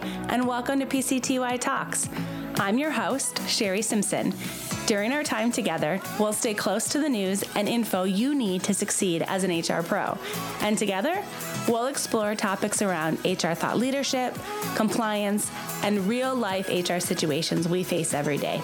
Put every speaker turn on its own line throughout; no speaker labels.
And welcome to PCTY Talks. I'm your host, Shari Simpson. During our time together, we'll stay close to the news and info you need to succeed as an HR pro. And together, we'll explore topics around HR thought leadership, compliance, and real life HR situations we face every day.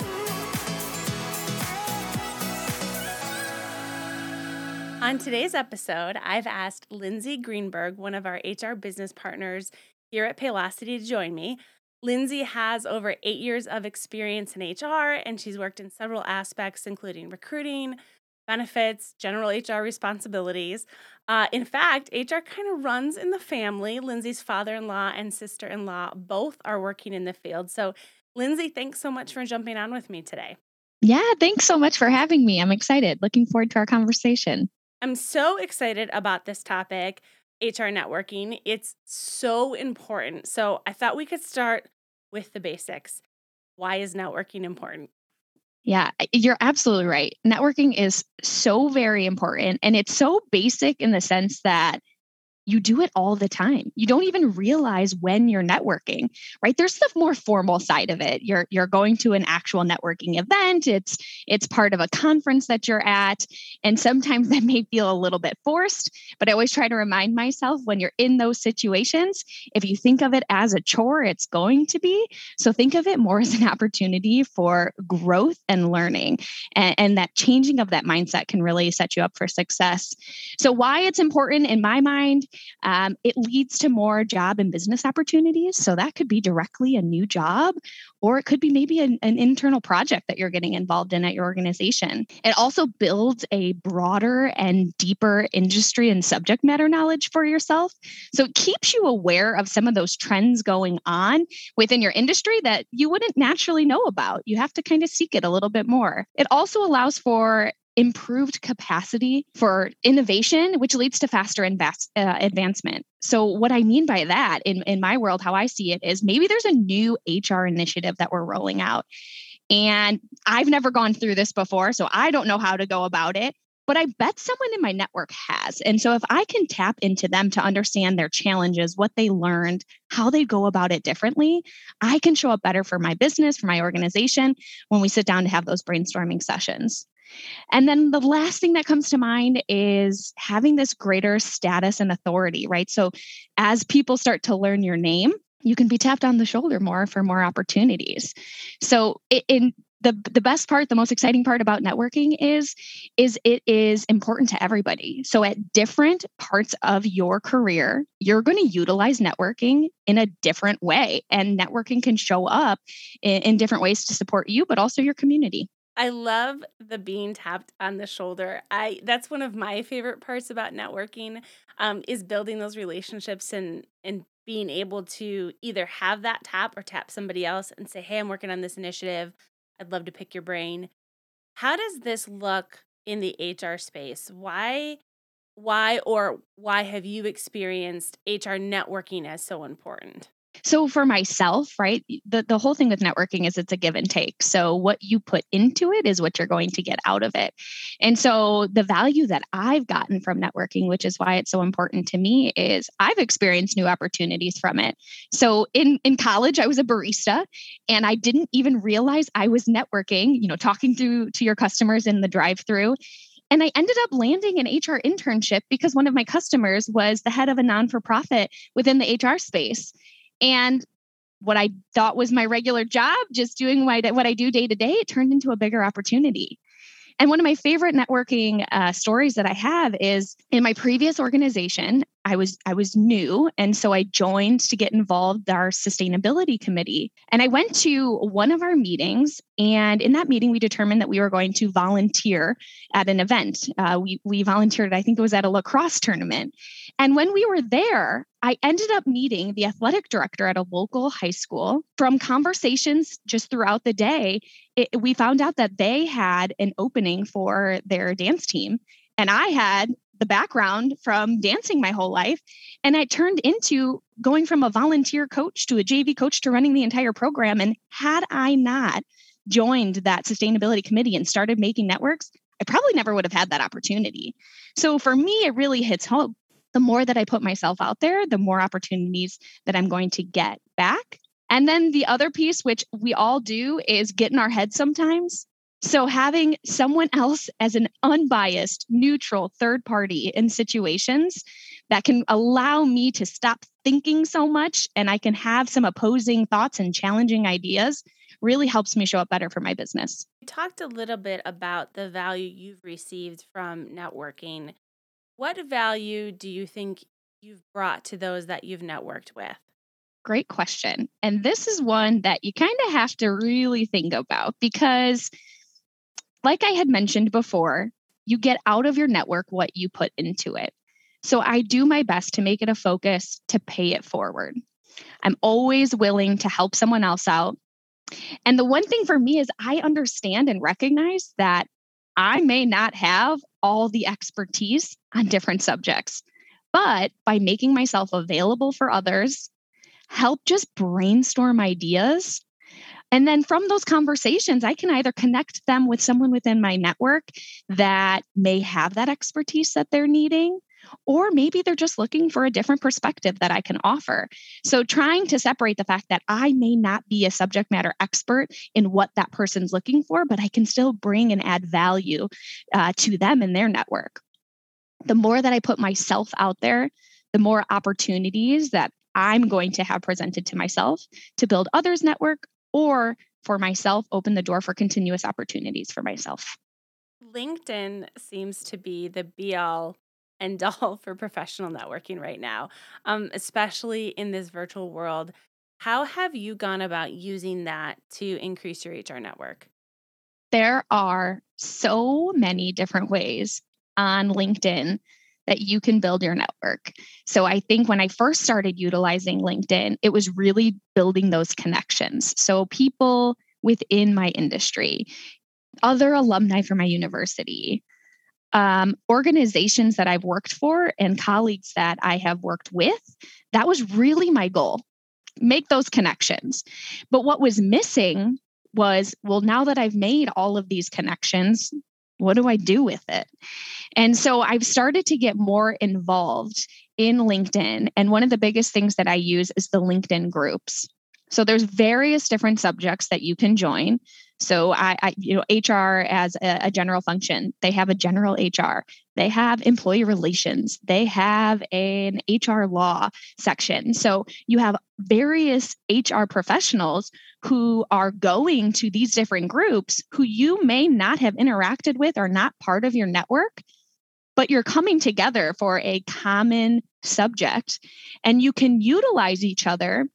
On today's episode, I've asked Lindsay Greenberg, one of our HR business partners here at Paylocity to join me. Lindsay has over eight years of experience in HR, and she's worked in several aspects, including recruiting, benefits, general HR responsibilities. Uh, in fact, HR kind of runs in the family. Lindsay's father in law and sister in law both are working in the field. So, Lindsay, thanks so much for jumping on with me today.
Yeah, thanks so much for having me. I'm excited. Looking forward to our conversation.
I'm so excited about this topic. HR networking. It's so important. So I thought we could start with the basics. Why is networking important?
Yeah, you're absolutely right. Networking is so very important. And it's so basic in the sense that you do it all the time. You don't even realize when you're networking, right? There's the more formal side of it. You're you're going to an actual networking event. It's it's part of a conference that you're at, and sometimes that may feel a little bit forced, but I always try to remind myself when you're in those situations, if you think of it as a chore, it's going to be. So think of it more as an opportunity for growth and learning. And, and that changing of that mindset can really set you up for success. So why it's important in my mind um, it leads to more job and business opportunities. So that could be directly a new job, or it could be maybe an, an internal project that you're getting involved in at your organization. It also builds a broader and deeper industry and subject matter knowledge for yourself. So it keeps you aware of some of those trends going on within your industry that you wouldn't naturally know about. You have to kind of seek it a little bit more. It also allows for improved capacity for innovation, which leads to faster invest, uh, advancement. So, what I mean by that in, in my world, how I see it is maybe there's a new HR initiative that we're rolling out. And I've never gone through this before, so I don't know how to go about it. But I bet someone in my network has. And so, if I can tap into them to understand their challenges, what they learned, how they go about it differently, I can show up better for my business, for my organization when we sit down to have those brainstorming sessions. And then the last thing that comes to mind is having this greater status and authority, right? So as people start to learn your name, you can be tapped on the shoulder more for more opportunities. So in the the best part the most exciting part about networking is is it is important to everybody so at different parts of your career you're going to utilize networking in a different way and networking can show up in, in different ways to support you but also your community
I love the being tapped on the shoulder. I that's one of my favorite parts about networking um, is building those relationships and and being able to either have that tap or tap somebody else and say, "Hey, I'm working on this initiative. I'd love to pick your brain." How does this look in the HR space? Why why or why have you experienced HR networking as so important?
So for myself, right, the, the whole thing with networking is it's a give and take. So what you put into it is what you're going to get out of it. And so the value that I've gotten from networking, which is why it's so important to me, is I've experienced new opportunities from it. So in, in college, I was a barista and I didn't even realize I was networking, you know, talking through to your customers in the drive-through. And I ended up landing an HR internship because one of my customers was the head of a non for profit within the HR space. And what I thought was my regular job, just doing what I, do day to day, it turned into a bigger opportunity. And one of my favorite networking uh, stories that I have is in my previous organization. I was I was new, and so I joined to get involved our sustainability committee. And I went to one of our meetings, and in that meeting, we determined that we were going to volunteer at an event. Uh, we we volunteered, I think it was at a lacrosse tournament. And when we were there, I ended up meeting the athletic director at a local high school. From conversations just throughout the day, it, we found out that they had an opening for their dance team. And I had the background from dancing my whole life. And I turned into going from a volunteer coach to a JV coach to running the entire program. And had I not joined that sustainability committee and started making networks, I probably never would have had that opportunity. So for me, it really hits home the more that I put myself out there, the more opportunities that I'm going to get back. And then the other piece, which we all do, is get in our head sometimes. So having someone else as an unbiased, neutral third party in situations that can allow me to stop thinking so much and I can have some opposing thoughts and challenging ideas really helps me show up better for my business.
You talked a little bit about the value you've received from networking. What value do you think you've brought to those that you've networked with?
Great question. And this is one that you kind of have to really think about because, like I had mentioned before, you get out of your network what you put into it. So I do my best to make it a focus to pay it forward. I'm always willing to help someone else out. And the one thing for me is I understand and recognize that I may not have all the expertise on different subjects, but by making myself available for others, help just brainstorm ideas. And then from those conversations, I can either connect them with someone within my network that may have that expertise that they're needing, or maybe they're just looking for a different perspective that I can offer. So, trying to separate the fact that I may not be a subject matter expert in what that person's looking for, but I can still bring and add value uh, to them and their network. The more that I put myself out there, the more opportunities that I'm going to have presented to myself to build others' network or for myself, open the door for continuous opportunities for myself.
LinkedIn seems to be the be all and all for professional networking right now, um, especially in this virtual world. How have you gone about using that to increase your HR network?
There are so many different ways on LinkedIn that you can build your network. So I think when I first started utilizing LinkedIn, it was really building those connections. So people within my industry, other alumni from my university, um, organizations that I've worked for and colleagues that I have worked with, that was really my goal. Make those connections. But what was missing was well, now that I've made all of these connections, what do I do with it? And so I've started to get more involved in LinkedIn. And one of the biggest things that I use is the LinkedIn groups. So there's various different subjects that you can join. So I, I you know, HR as a, a, general function, they have a general HR, they have employee relations, they have an HR law section. So you have various HR professionals who are going to these different groups who you may not have interacted with or not part of your network, but you're coming together for a common subject and you can utilize each other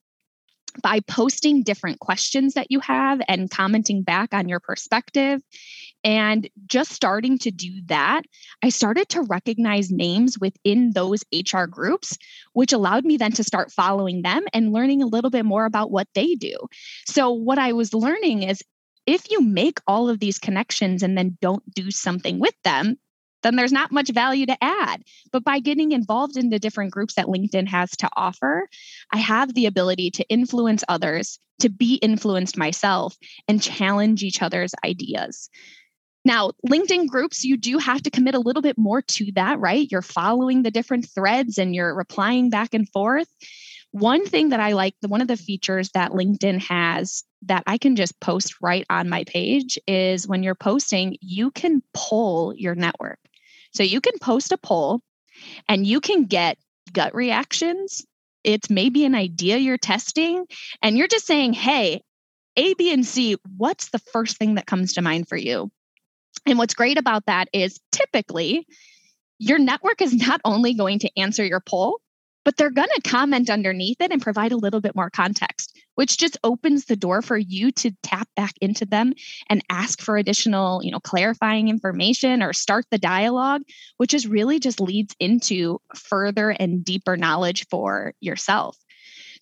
by posting different questions that you have and commenting back on your perspective. And just starting to do that, I started to recognize names within those HR groups, which allowed me then to start following them and learning a little bit more about what they do. So, what I was learning is if you make all of these connections and then don't do something with them, then there's not much value to add. But by getting involved in the different groups that LinkedIn has to offer, I have the ability to influence others, to be influenced myself, and challenge each other's ideas. Now, LinkedIn groups, you do have to commit a little bit more to that, right? You're following the different threads and you're replying back and forth. One thing that I like, the one of the features that LinkedIn has that I can just post right on my page is when you're posting, you can poll your network. So you can post a poll and you can get gut reactions. It's maybe an idea you're testing, and you're just saying, hey, A, B, and C, what's the first thing that comes to mind for you? And what's great about that is typically your network is not only going to answer your poll, but they're going to comment underneath it and provide a little bit more context, which just opens the door for you to tap back into them and ask for additional, you know, clarifying information or start the dialogue, which is really just leads into further and deeper knowledge for yourself.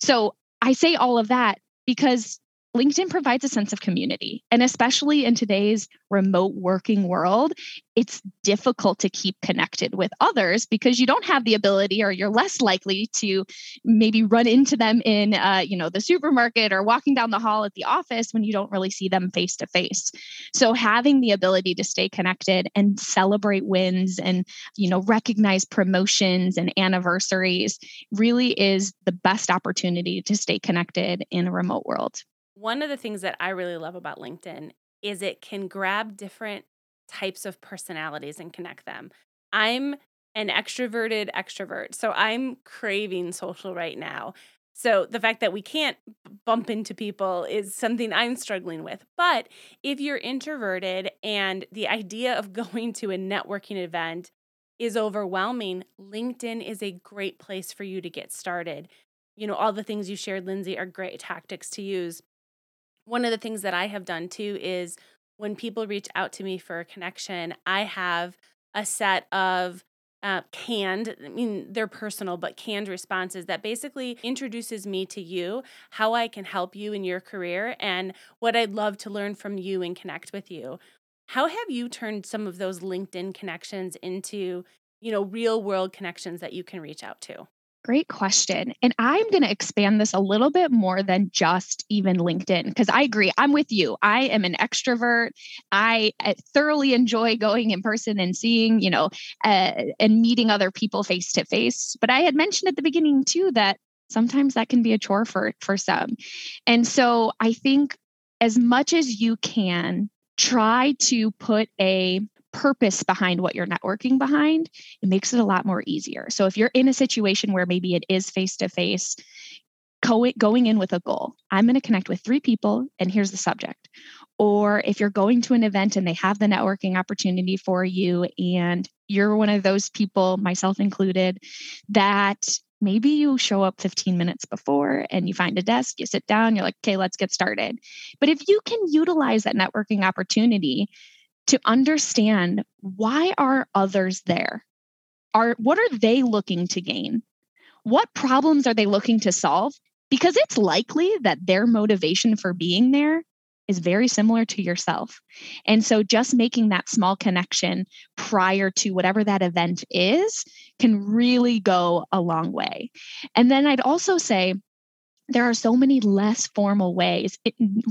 So I say all of that because LinkedIn provides a sense of community. And especially in today's remote working world, it's difficult to keep connected with others because you don't have the ability or you're less likely to maybe run into them in uh, you know the supermarket or walking down the hall at the office when you don't really see them face to face so having the ability to stay connected and celebrate wins and you know recognize promotions and anniversaries really is the best opportunity to stay connected in a remote world
one of the things that I really love about LinkedIn is it can grab different types of personalities and connect them. I'm an extroverted extrovert, so I'm craving social right now. So the fact that we can't bump into people is something I'm struggling with. But if you're introverted and the idea of going to a networking event is overwhelming, LinkedIn is a great place for you to get started. You know, all the things you shared, Lindsay, are great tactics to use one of the things that I have done too is when people reach out to me for a connection, I have a set of uh, canned, I mean, they're personal, but canned responses that basically introduces me to you, how I can help you in your career, and what I'd love to learn from you and connect with you. How have you turned some of those LinkedIn connections into, you know, real world connections that you can reach out to?
Great question. And I'm going to expand this a little bit more than just even LinkedIn, because I agree. I'm with you. I am an extrovert. I uh, thoroughly enjoy going in person and seeing, you know, uh, and meeting other people face to face. But I had mentioned at the beginning too that sometimes that can be a chore for for some. And so I think as much as you can try to put a purpose behind what you're networking behind, it makes it a lot more easier. So if you're in a situation where maybe it is face to face, going in with a goal, I'm going to connect with three people and here's the subject. Or if you're going to an event and they have the networking opportunity for you and you're one of those people, myself included, that maybe you show up 15 minutes before and you find a desk, you sit down, you're like, okay, let's get started. But if you can utilize that networking opportunity to understand why are others there? Are what are they looking to gain? What problems are they looking to solve? Because it's likely that their motivation for being there is very similar to yourself. And so just making that small connection prior to whatever that event is can really go a long way. And then I'd also say there are so many less formal ways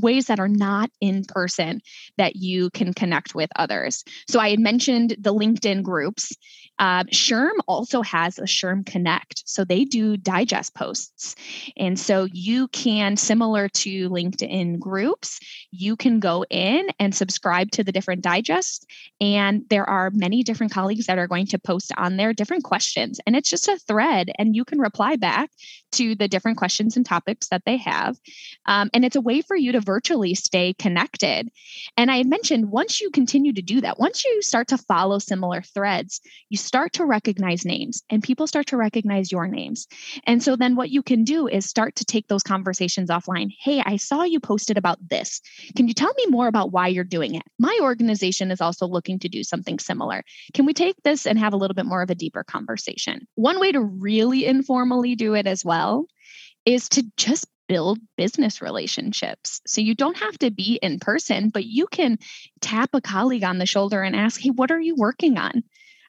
ways that are not in person that you can connect with others so i had mentioned the linkedin groups uh, SHRM also has a SHRM Connect. So they do digest posts. And so you can, similar to LinkedIn groups, you can go in and subscribe to the different digests. And there are many different colleagues that are going to post on there different questions. And it's just a thread, and you can reply back to the different questions and topics that they have. Um, and it's a way for you to virtually stay connected. And I had mentioned once you continue to do that, once you start to follow similar threads, you start to recognize names and people start to recognize your names. And so then what you can do is start to take those conversations offline. Hey, I saw you posted about this. Can you tell me more about why you're doing it? My organization is also looking to do something similar. Can we take this and have a little bit more of a deeper conversation? One way to really informally do it as well is to just build business relationships. So you don't have to be in person, but you can tap a colleague on the shoulder and ask, Hey, what are you working on?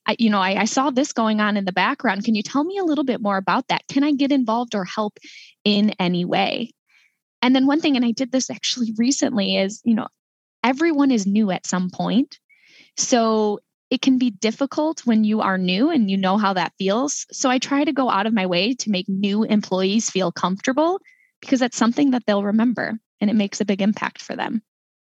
I, you know, I, I saw this going on in the background. Can you tell me a little bit more about that? Can I get involved or help in any way? And then one thing, and I did this actually recently, is, you know, everyone is new at some point. So it can be difficult when you are new and you know how that feels. So I try to go out of my way to make new employees feel comfortable because that's something that they'll remember and it makes a big impact for them.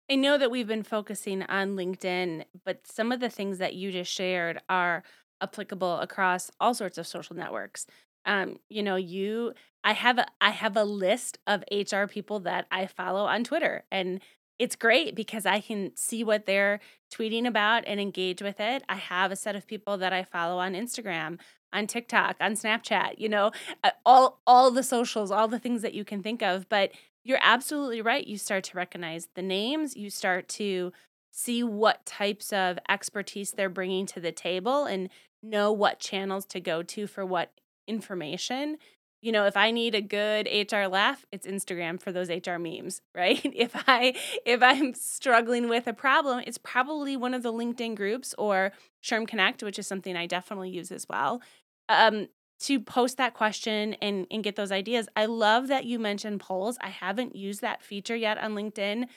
I know that we've been focusing on LinkedIn, but some of the things that you just shared are applicable across all sorts of social networks. Um, you know, you I have a I have a list of HR people that I follow on Twitter and it's great because I can see what they're tweeting about and engage with it. I have a set of people that I follow on Instagram, on TikTok, on Snapchat, you know, uh, all all the socials, all the things that you can think of, but you're absolutely right. You start to recognize the names, you start to see what types of expertise they're bringing to the table and know what channels to go to for what information. You know, if I need a good HR laugh, it's Instagram for those HR memes, right? If I if I'm struggling with a problem, it's probably one of the LinkedIn groups or SHRM Connect, which is something I definitely use as well. Um, to post that question and, and get those ideas. I love that you mentioned polls. I haven't used that feature yet on LinkedIn.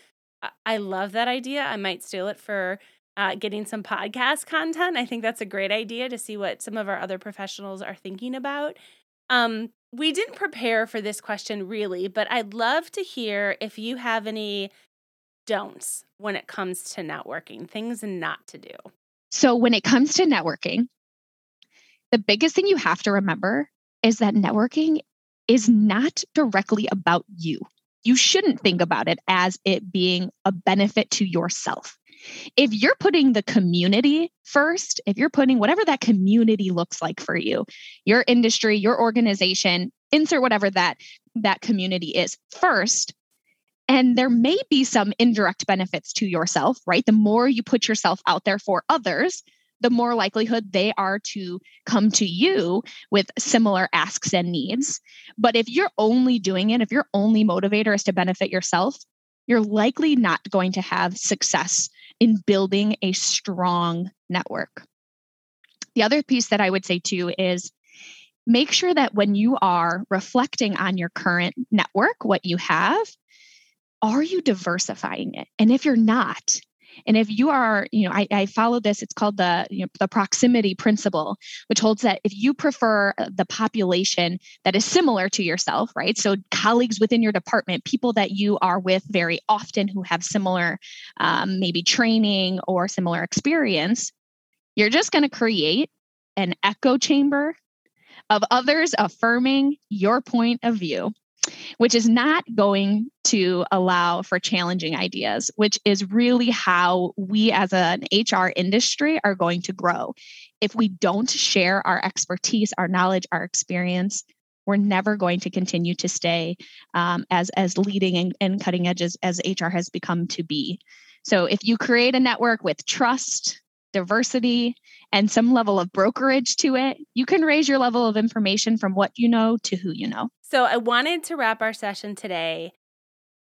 I love that idea. I might steal it for uh, getting some podcast content. I think that's a great idea to see what some of our other professionals are thinking about. Um, we didn't prepare for this question really, but I'd love to hear if you have any don'ts when it comes to networking, things not to do.
So, when it comes to networking, the biggest thing you have to remember is that networking is not directly about you. You shouldn't think about it as it being a benefit to yourself. If you're putting the community first, if you're putting whatever that community looks like for you, your industry, your organization, insert whatever that that community is first, and there may be some indirect benefits to yourself, right? The more you put yourself out there for others, the more likelihood they are to come to you with similar asks and needs. But if you're only doing it, if your only motivator is to benefit yourself, you're likely not going to have success in building a strong network. The other piece that I would say too is make sure that when you are reflecting on your current network, what you have, are you diversifying it? And if you're not, and if you are, you know, I, I follow this, it's called the, you know, the proximity principle, which holds that if you prefer uh, the population that is similar to yourself, right? So colleagues within your department, people that you are with very often who have similar um, maybe training or similar experience, you're just going to create an echo chamber of others affirming your point of view which is not going to allow for challenging ideas, which is really how we as an HR industry are going to grow. If we don't share our expertise, our knowledge, our experience, we're never going to continue to stay um, as as leading and, and cutting edge as, as HR has become to be. So if you create a network with trust, diversity, and some level of brokerage to it, you can raise your level of information from what you know to who you know.
So I wanted to wrap our session today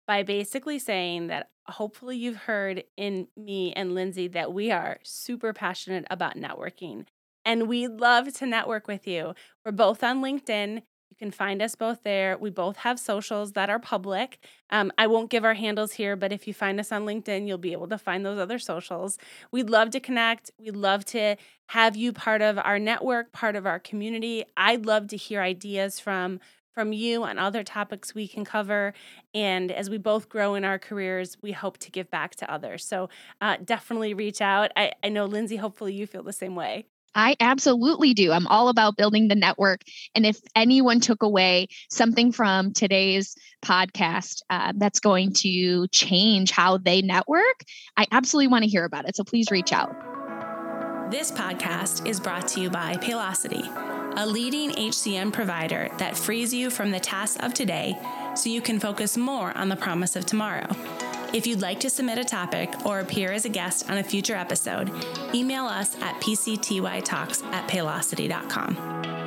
by basically saying that hopefully you've heard in me and Lindsay that we are super passionate about networking and we love to network with you. We're both on LinkedIn. You can find us both there. We both have socials that are public. Um, I won't give our handles here, but if you find us on LinkedIn, you'll be able to find those other socials. We'd love to connect. We'd love to have you part of our network, part of our community. I'd love to hear ideas from from you on other topics we can cover. And as we both grow in our careers, we hope to give back to others. So uh, definitely reach out. I, I know, Lindsay, hopefully you feel the same way.
I absolutely do. I'm all about building the network. And if anyone took away something from today's podcast uh, that's going to change how they network, I absolutely want to hear about it. So please reach out.
This podcast is brought to you by Paylocity, a leading HCM provider that frees you from the tasks of today so you can focus more on the promise of tomorrow. If you'd like to submit a topic or appear as a guest on a future episode, email us at pctytalks at paylocity.com.